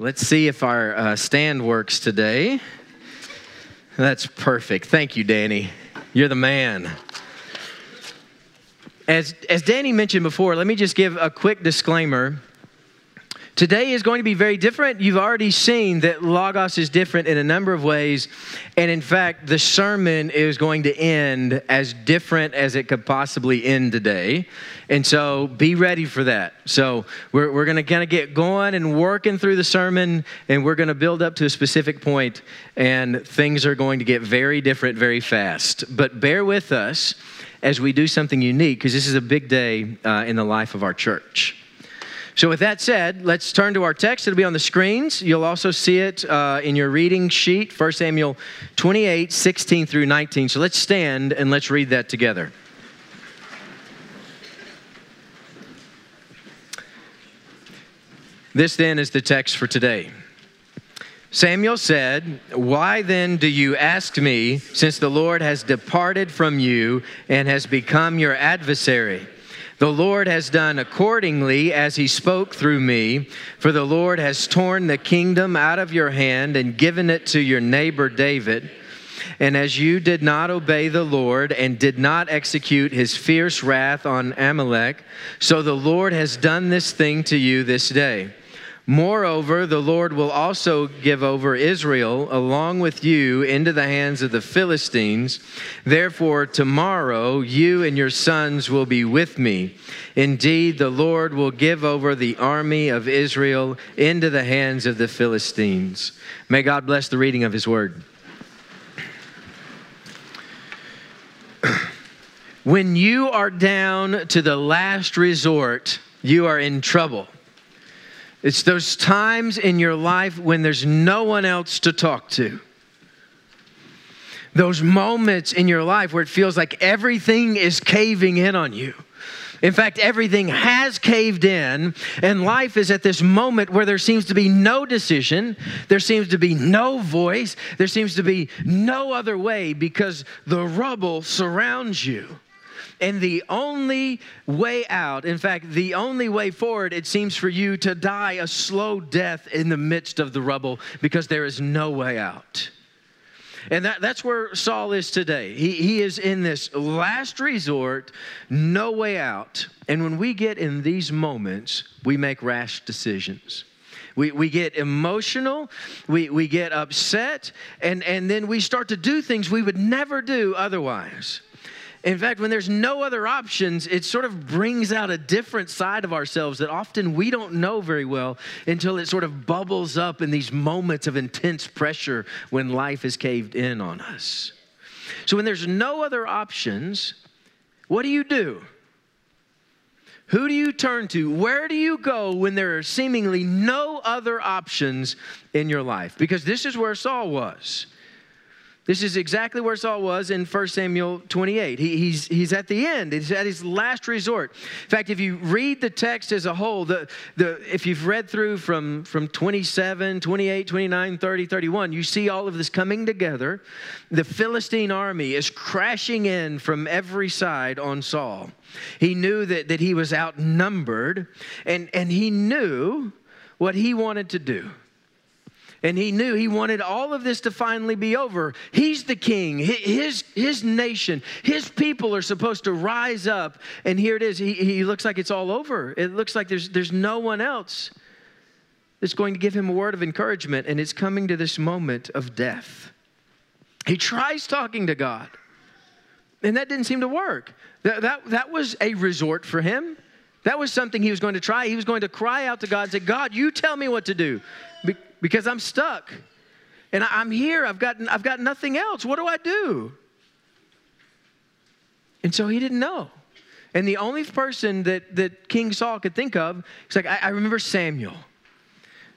Let's see if our uh, stand works today. That's perfect. Thank you, Danny. You're the man. As, as Danny mentioned before, let me just give a quick disclaimer. Today is going to be very different. You've already seen that Logos is different in a number of ways. And in fact, the sermon is going to end as different as it could possibly end today. And so be ready for that. So we're, we're going to kind of get going and working through the sermon, and we're going to build up to a specific point, and things are going to get very different very fast. But bear with us as we do something unique, because this is a big day uh, in the life of our church. So, with that said, let's turn to our text. It'll be on the screens. You'll also see it uh, in your reading sheet, 1 Samuel 28 16 through 19. So, let's stand and let's read that together. This then is the text for today. Samuel said, Why then do you ask me, since the Lord has departed from you and has become your adversary? The Lord has done accordingly as he spoke through me, for the Lord has torn the kingdom out of your hand and given it to your neighbor David. And as you did not obey the Lord and did not execute his fierce wrath on Amalek, so the Lord has done this thing to you this day. Moreover, the Lord will also give over Israel along with you into the hands of the Philistines. Therefore, tomorrow you and your sons will be with me. Indeed, the Lord will give over the army of Israel into the hands of the Philistines. May God bless the reading of his word. when you are down to the last resort, you are in trouble. It's those times in your life when there's no one else to talk to. Those moments in your life where it feels like everything is caving in on you. In fact, everything has caved in, and life is at this moment where there seems to be no decision, there seems to be no voice, there seems to be no other way because the rubble surrounds you. And the only way out, in fact, the only way forward, it seems for you to die a slow death in the midst of the rubble because there is no way out. And that, that's where Saul is today. He, he is in this last resort, no way out. And when we get in these moments, we make rash decisions. We, we get emotional, we, we get upset, and, and then we start to do things we would never do otherwise. In fact, when there's no other options, it sort of brings out a different side of ourselves that often we don't know very well until it sort of bubbles up in these moments of intense pressure when life is caved in on us. So, when there's no other options, what do you do? Who do you turn to? Where do you go when there are seemingly no other options in your life? Because this is where Saul was. This is exactly where Saul was in 1 Samuel 28. He, he's, he's at the end, he's at his last resort. In fact, if you read the text as a whole, the, the, if you've read through from, from 27, 28, 29, 30, 31, you see all of this coming together. The Philistine army is crashing in from every side on Saul. He knew that, that he was outnumbered, and, and he knew what he wanted to do. And he knew he wanted all of this to finally be over. He's the king. His, his nation, his people are supposed to rise up. And here it is. He, he looks like it's all over. It looks like there's, there's no one else that's going to give him a word of encouragement. And it's coming to this moment of death. He tries talking to God, and that didn't seem to work. That, that, that was a resort for him. That was something he was going to try. He was going to cry out to God and say, God, you tell me what to do because I'm stuck. And I'm here. I've got, I've got nothing else. What do I do? And so he didn't know. And the only person that, that King Saul could think of, he's like, I, I remember Samuel.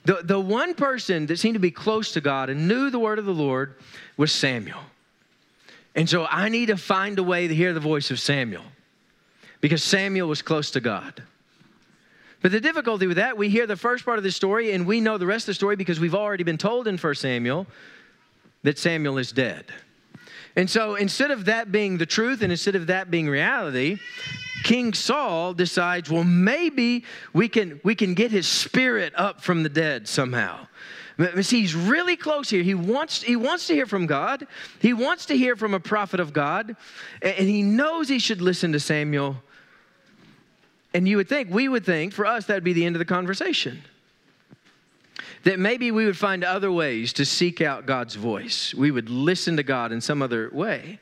The, the one person that seemed to be close to God and knew the word of the Lord was Samuel. And so I need to find a way to hear the voice of Samuel because Samuel was close to God. But the difficulty with that, we hear the first part of the story and we know the rest of the story because we've already been told in 1 Samuel that Samuel is dead. And so instead of that being the truth and instead of that being reality, King Saul decides, well, maybe we can, we can get his spirit up from the dead somehow. See, he's really close here. He wants, he wants to hear from God. He wants to hear from a prophet of God. And he knows he should listen to Samuel. And you would think, we would think, for us, that would be the end of the conversation. That maybe we would find other ways to seek out God's voice. We would listen to God in some other way.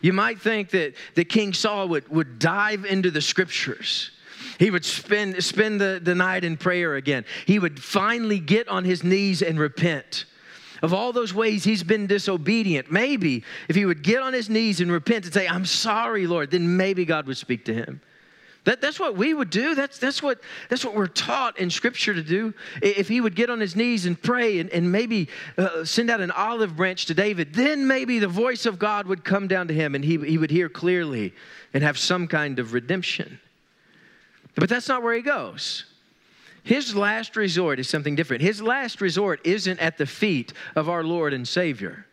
You might think that, that King Saul would, would dive into the scriptures. He would spend, spend the, the night in prayer again. He would finally get on his knees and repent of all those ways he's been disobedient. Maybe if he would get on his knees and repent and say, I'm sorry, Lord, then maybe God would speak to him. That, that's what we would do. That's, that's, what, that's what we're taught in Scripture to do. If he would get on his knees and pray and, and maybe uh, send out an olive branch to David, then maybe the voice of God would come down to him and he, he would hear clearly and have some kind of redemption. But that's not where he goes. His last resort is something different. His last resort isn't at the feet of our Lord and Savior.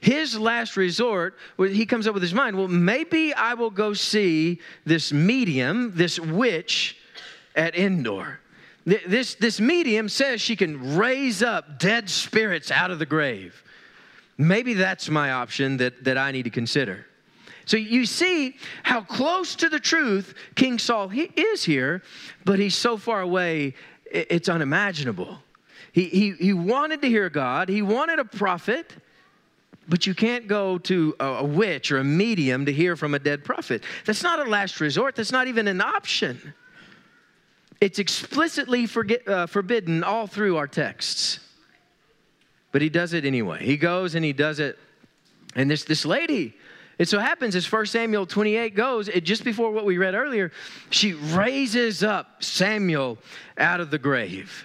His last resort, he comes up with his mind, well, maybe I will go see this medium, this witch at Endor. This, this medium says she can raise up dead spirits out of the grave. Maybe that's my option that, that I need to consider. So you see how close to the truth King Saul he is here, but he's so far away, it's unimaginable. He, he, he wanted to hear God, he wanted a prophet, but you can't go to a, witch or a medium to hear from a dead prophet. That's not a last resort, that's not even an option. It's explicitly forget, uh, forbidden all through our texts. But he does it anyway. He goes and he does it. And this, this lady, it so happens as 1 Samuel 28 goes, it, just before what we read earlier, she raises up Samuel out of the grave.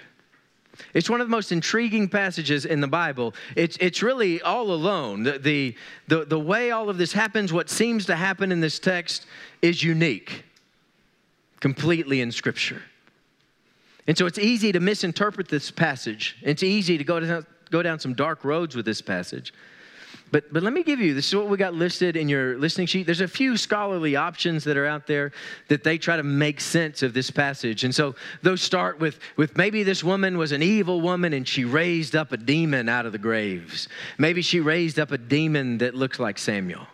It's one of the most intriguing passages in the Bible. It's, it's really all alone. The, the, the, the way all of this happens, what seems to happen in this text, is unique, completely in Scripture. And so it's easy to misinterpret this passage. It's easy to go down, go down some dark roads with this passage. But, but let me give you this is what we got listed in your listening sheet. There's a few scholarly options that are out there that they try to make sense of this passage. And so those start with, with maybe this woman was an evil woman and she raised up a demon out of the graves. Maybe she raised up a demon that looks like Samuel.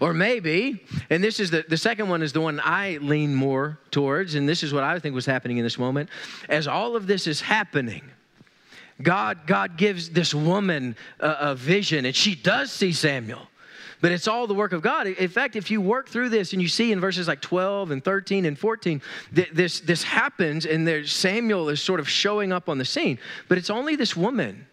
Or maybe, and this is the, the second one is the one I lean more towards, and this is what I think was happening in this moment. As all of this is happening, God, God gives this woman a, a vision, and she does see Samuel but it's all the work of God. In fact, if you work through this and you see in verses like 12 and 13 and 14, th- this, this happens and there's Samuel is sort of showing up on the scene, but it's only this woman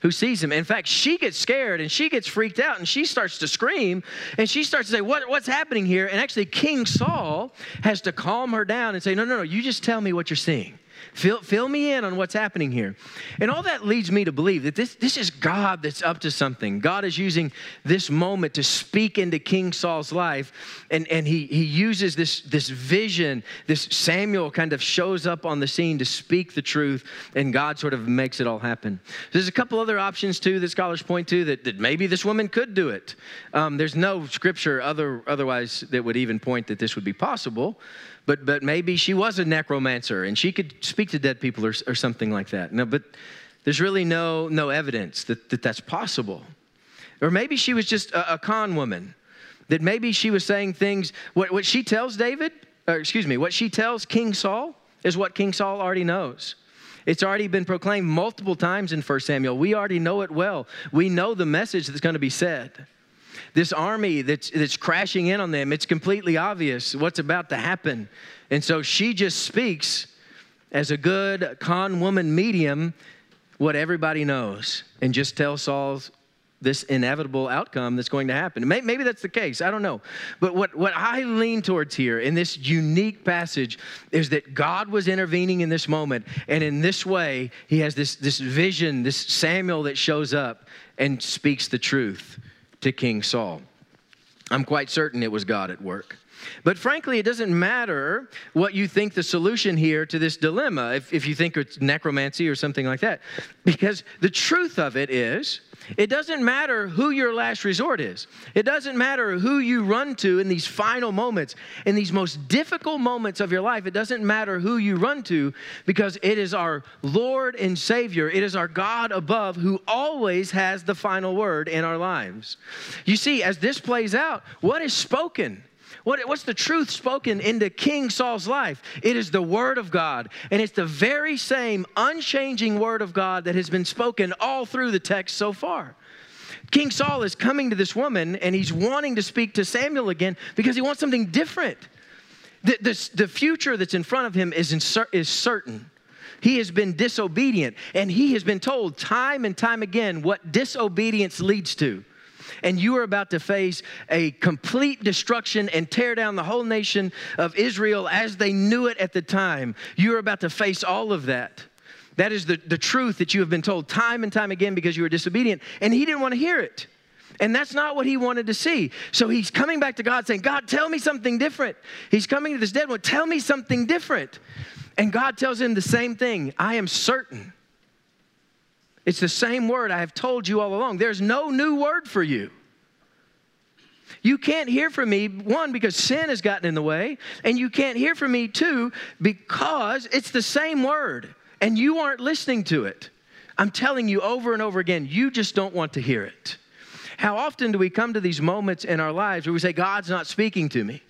who sees him. In fact, she gets scared and she gets freaked out and she starts to scream and she starts to say, what, What's happening here? And actually, King Saul has to calm her down and say, No, no, no, you just tell me what you're seeing. Fill, fill me in on what's happening here. And all that leads me to believe that this, this is God that's up to something. God is using this moment to speak into King Saul's life. And, and he, he uses this, this vision. This Samuel kind of shows up on the scene to speak the truth, and God sort of makes it all happen. There's a couple other options, too, that scholars point to that, that maybe this woman could do it. Um, there's no scripture other, otherwise that would even point that this would be possible but, but maybe she was a necromancer and she could speak to dead people or, or something like that. No, but there's really no, no evidence that, that that's possible. Or maybe she was just a, a con woman, that maybe she was saying things, what, what she tells David, or excuse me, what she tells King Saul is what King Saul already knows. It's already been proclaimed multiple times in 1 Samuel. We already know it well. We know the message that's going to be said this army that's, that's crashing in on them. It's completely obvious what's about to happen. And so she just speaks as a good con woman medium what everybody knows and just tells Saul's this inevitable outcome that's going to happen. Maybe that's the case. I don't know. But what, what I lean towards here in this unique passage is that God was intervening in this moment. And in this way, he has this, this vision, this Samuel that shows up and speaks the truth to King Saul. I'm quite certain it was God at work. But frankly, it doesn't matter what you think the solution here to this dilemma, if, if you think it's necromancy or something like that. Because the truth of it is, it doesn't matter who your last resort is. It doesn't matter who you run to in these final moments, in these most difficult moments of your life. It doesn't matter who you run to because it is our Lord and Savior. It is our God above who always has the final word in our lives. You see, as this plays out, what is spoken? What, what's the truth spoken into King Saul's life? It is the Word of God. And it's the very same unchanging Word of God that has been spoken all through the text so far. King Saul is coming to this woman and he's wanting to speak to Samuel again because he wants something different. The, the, the future that's in front of him is, in, is certain. He has been disobedient, and he has been told time and time again what disobedience leads to and you are about to face a complete destruction and tear down the whole nation of Israel as they knew it at the time. You're about to face all of that. That is the, the truth that you have been told time and time again because you were disobedient. And he didn't want to hear it. And that's not what he wanted to see. So he's coming back to God saying, God, tell me something different. He's coming to this dead one, tell me something different. And God tells him the same thing I am certain it's the same word I have told you all along. There's no new word for you. You can't hear from me, one, because sin has gotten in the way, and you can't hear from me, two, because it's the same word and you aren't listening to it. I'm telling you over and over again, you just don't want to hear it. How often do we come to these moments in our lives where we say, God's not speaking to me?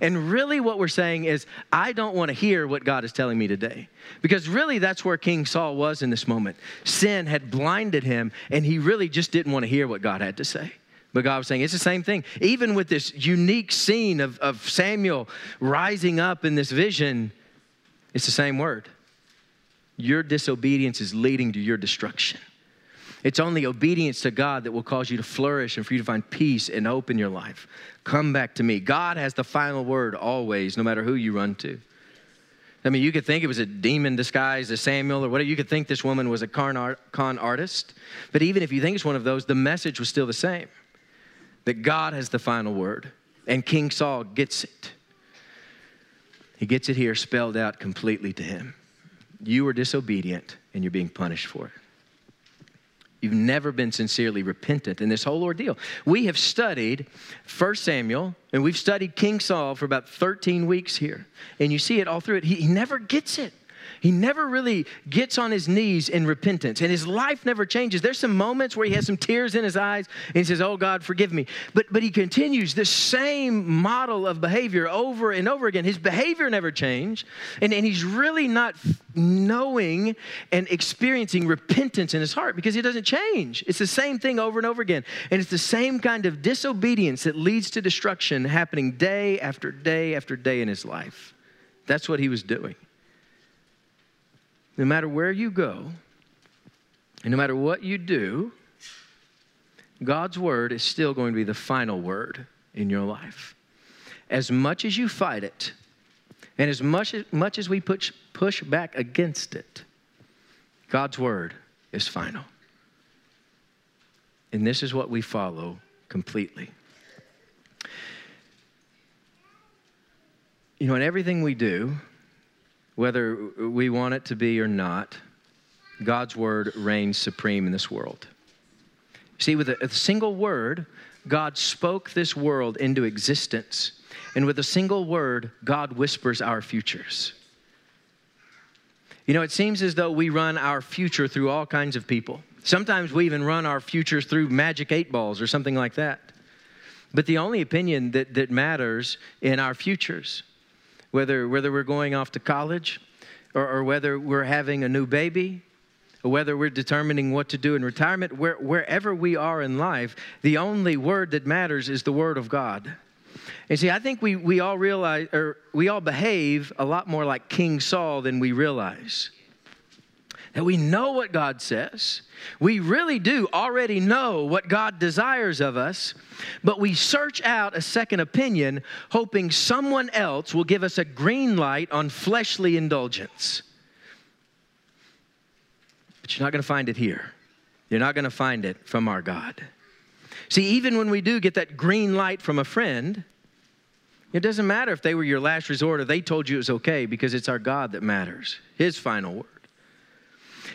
And really, what we're saying is, I don't want to hear what God is telling me today. Because really, that's where King Saul was in this moment. Sin had blinded him, and he really just didn't want to hear what God had to say. But God was saying it's the same thing. Even with this unique scene of, of Samuel rising up in this vision, it's the same word. Your disobedience is leading to your destruction. It's only obedience to God that will cause you to flourish and for you to find peace and hope in your life. Come back to me. God has the final word always, no matter who you run to. I mean, you could think it was a demon disguised as Samuel or whatever. You could think this woman was a con, art, con artist. But even if you think it's one of those, the message was still the same that God has the final word. And King Saul gets it. He gets it here spelled out completely to him. You were disobedient and you're being punished for it. You've never been sincerely repentant in this whole ordeal. We have studied 1 Samuel and we've studied King Saul for about 13 weeks here. And you see it all through it. He, he never gets it. He never really gets on his knees in repentance, and his life never changes. There's some moments where he has some tears in his eyes, and he says, Oh God, forgive me. But, but he continues the same model of behavior over and over again. His behavior never changed, and, and he's really not knowing and experiencing repentance in his heart because he doesn't change. It's the same thing over and over again. And it's the same kind of disobedience that leads to destruction happening day after day after day in his life. That's what he was doing no matter where you go, and no matter what you do, God's word is still going to be the final word in your life. As much as you fight it, and as much as, much as we push, push back against it, God's word is final. And this is what we follow completely. You know, in everything we do, whether we want it to be or not, God's word reigns supreme in this world. See, with a, a, single word, God spoke this world into existence. And with a single word, God whispers our futures. You know, it seems as though we run our future through all kinds of people. Sometimes we even run our futures through magic eight balls or something like that. But the only opinion that, that matters in our futures whether, whether we're going off to college or, or whether we're having a new baby or whether we're determining what to do in retirement, where, wherever we are in life, the only word that matters is the word of God. And see, I think we, we all realize, or we all behave a lot more like King Saul than we realize that we know what God says. We really do already know what God desires of us, but we search out a second opinion, hoping someone else will give us a green light on fleshly indulgence. But you're not going to find it here. You're not going to find it from our God. See, even when we do get that green light from a friend, It doesn't matter if they were your last resort or they told you it was okay because it's our God that matters, His final word.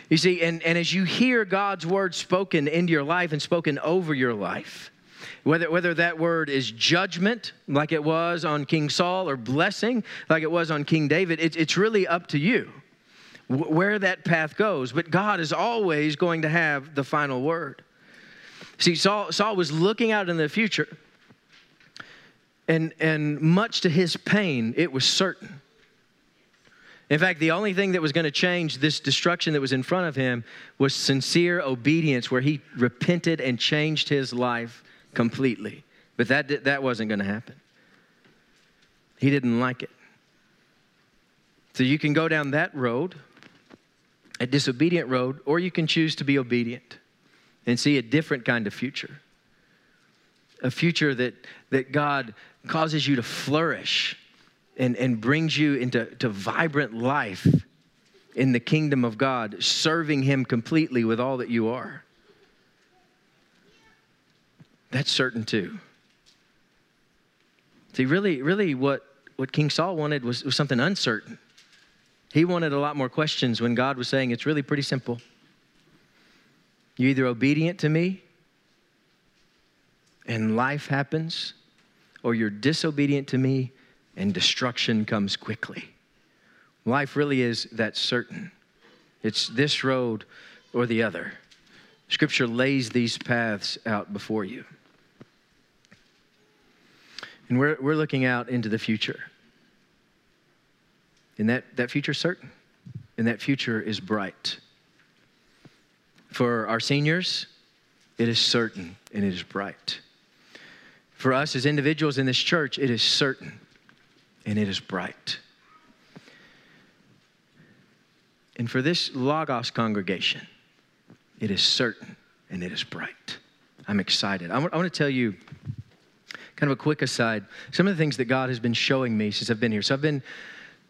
You see, and, and as you hear God's word spoken into your life and spoken over your life, whether, whether that word is judgment, like it was on King Saul, or blessing, like it was on King David, it, it's really up to you where that path goes. But God is always going to have the final word. See, Saul, Saul was looking out in the future and, and much to his pain, it was certain. In fact, the only thing that was going to change this destruction that was in front of him was sincere obedience, where he repented and changed his life completely. But that, that wasn't going to happen. He didn't like it. So you can go down that road, a disobedient road, or you can choose to be obedient and see a different kind of future. A future that, that God causes you to flourish and, and brings you into to vibrant life in the kingdom of God, serving Him completely with all that you are. That's certain too. See, really, really, what, what King Saul wanted was, was something uncertain. He wanted a lot more questions when God was saying, It's really pretty simple. You're either obedient to me and life happens, or you're disobedient to me and destruction comes quickly. Life really is that certain. It's this road or the other. Scripture lays these paths out before you. And we're, we're looking out into the future. And that, that future is certain. And that future is bright. For our seniors, it is certain and it is bright. For us as individuals in this church, it is certain and it is bright. And for this Logos congregation, it is certain and it is bright. I'm excited. I want, I want to tell you kind of a quick aside some of the things that God has been showing me since I've been here. So I've been,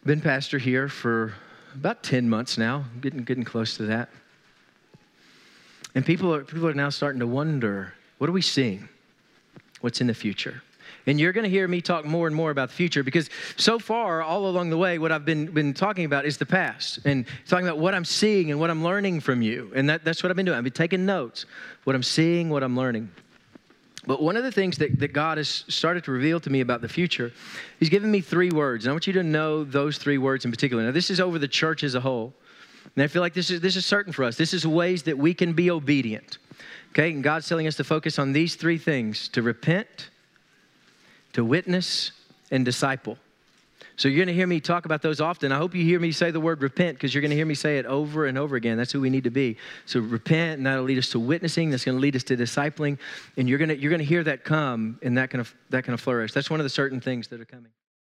been pastor here for about 10 months now, getting, getting close to that. And people are, people are now starting to wonder what are we seeing? what's in the future. And you're going to hear me talk more and more about the future because so far, all along the way, what I've been, been talking about is the past and talking about what I'm seeing and what I'm learning from you. And that, that's what I've been doing. I've been taking notes, what I'm seeing, what I'm learning. But one of the things that, that God has started to reveal to me about the future, He's given me three words. And I want you to know those three words in particular. Now, this is over the church as a whole. And I feel like this is, this is certain for us. This is ways that we can be obedient. Okay, and God's telling us to focus on these three things to repent, to witness, and disciple. So you're going to hear me talk about those often. I hope you hear me say the word repent because you're going to hear me say it over and over again. That's who we need to be. So repent, and that'll lead us to witnessing. That's going to lead us to discipling, and you're going to you're going to hear that come and that kind of that kind of flourish. That's one of the certain things that are coming.